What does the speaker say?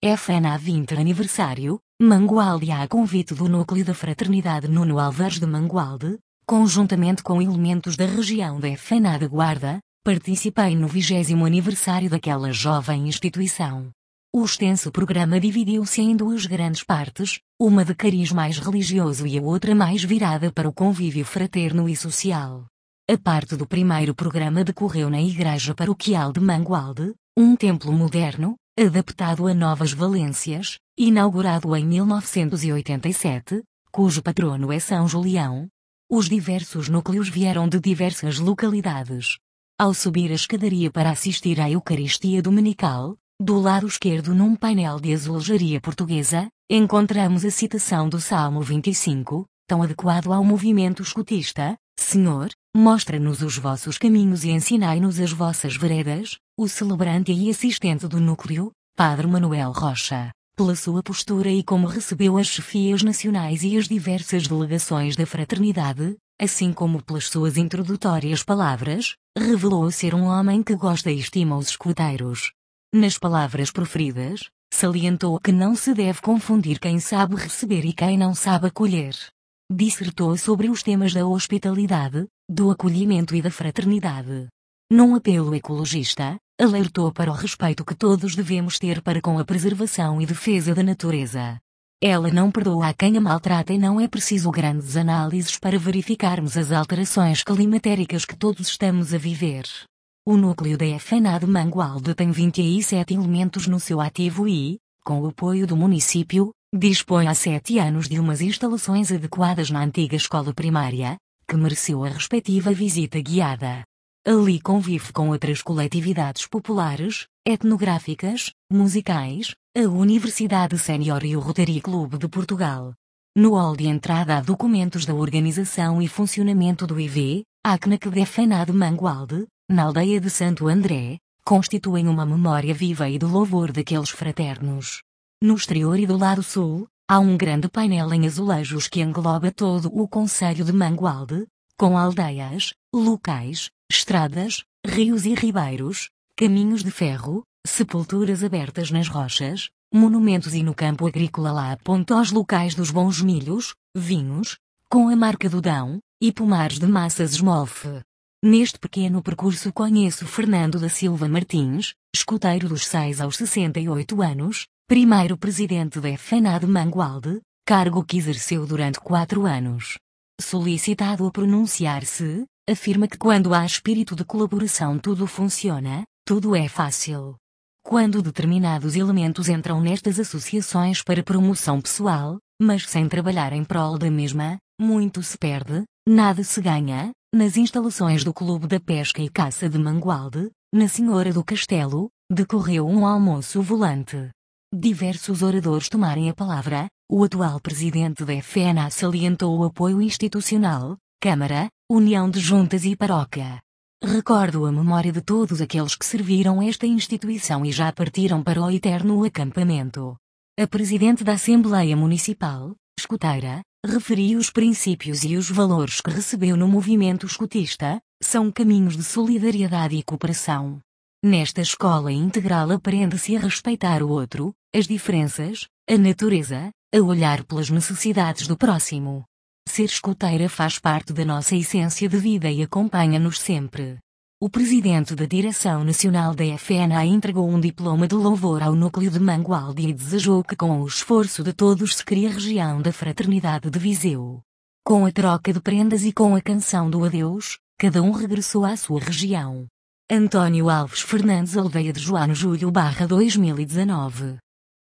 FNA 20 aniversário, Mangualde a convite do núcleo da Fraternidade Nuno Alves de Mangualde, conjuntamente com elementos da região da FNA da Guarda, participei no 20 aniversário daquela jovem instituição. O extenso programa dividiu-se em duas grandes partes, uma de cariz mais religioso e a outra mais virada para o convívio fraterno e social. A parte do primeiro programa decorreu na Igreja Paroquial de Mangualde, um templo moderno, adaptado a novas valências, inaugurado em 1987, cujo patrono é São Julião. Os diversos núcleos vieram de diversas localidades. Ao subir a escadaria para assistir à Eucaristia Dominical, do lado esquerdo num painel de azulejaria portuguesa, encontramos a citação do Salmo 25, tão adequado ao movimento escutista, Senhor, mostra-nos os vossos caminhos e ensinai-nos as vossas veredas, o celebrante e assistente do núcleo, Padre Manuel Rocha, pela sua postura e como recebeu as chefias nacionais e as diversas delegações da fraternidade, assim como pelas suas introdutórias palavras, revelou ser um homem que gosta e estima os escuteiros. Nas palavras proferidas, salientou que não se deve confundir quem sabe receber e quem não sabe acolher. Dissertou sobre os temas da hospitalidade, do acolhimento e da fraternidade. Num apelo ecologista, alertou para o respeito que todos devemos ter para com a preservação e defesa da natureza. Ela não perdoa a quem a maltrata e não é preciso grandes análises para verificarmos as alterações climatéricas que todos estamos a viver. O núcleo da FNA de Mangualde tem 27 elementos no seu ativo e, com o apoio do município, dispõe há sete anos de umas instalações adequadas na antiga escola primária, que mereceu a respectiva visita guiada. Ali convive com outras coletividades populares, etnográficas, musicais, a Universidade Sénior e o Rotary Clube de Portugal. No hall de entrada há documentos da organização e funcionamento do IV, ACNAC de FNA de Mangualde, na aldeia de Santo André, constituem uma memória viva e de louvor daqueles fraternos. No exterior e do lado sul, há um grande painel em azulejos que engloba todo o Conselho de Mangualde, com aldeias, locais, estradas, rios e ribeiros, caminhos de ferro, sepulturas abertas nas rochas, monumentos e no campo agrícola lá aponta aos locais dos bons milhos, vinhos, com a marca do Dão, e pomares de massas esmolfe. Neste pequeno percurso conheço Fernando da Silva Martins, escuteiro dos 6 aos 68 anos, primeiro presidente da FNA de Mangualde, cargo que exerceu durante quatro anos. Solicitado a pronunciar-se, afirma que quando há espírito de colaboração tudo funciona, tudo é fácil. Quando determinados elementos entram nestas associações para promoção pessoal, mas sem trabalhar em prol da mesma, muito se perde, nada se ganha, nas instalações do Clube da Pesca e Caça de Mangualde, na Senhora do Castelo, decorreu um almoço volante. Diversos oradores tomarem a palavra, o atual presidente da FNA salientou o apoio institucional, Câmara, União de Juntas e Paróquia. Recordo a memória de todos aqueles que serviram esta instituição e já partiram para o eterno acampamento. A presidente da Assembleia Municipal, escuteira, referiu os princípios e os valores que recebeu no movimento escutista, são caminhos de solidariedade e cooperação. Nesta escola integral aprende-se a respeitar o outro, as diferenças, a natureza, a olhar pelas necessidades do próximo. Ser escuteira faz parte da nossa essência de vida e acompanha-nos sempre. O presidente da Direção Nacional da FNA entregou um diploma de louvor ao núcleo de Mangualde e desejou que com o esforço de todos se crie a região da Fraternidade de Viseu. Com a troca de prendas e com a canção do adeus, cada um regressou à sua região. Antônio Alves Fernandes Alveia de João Júlio barra 2019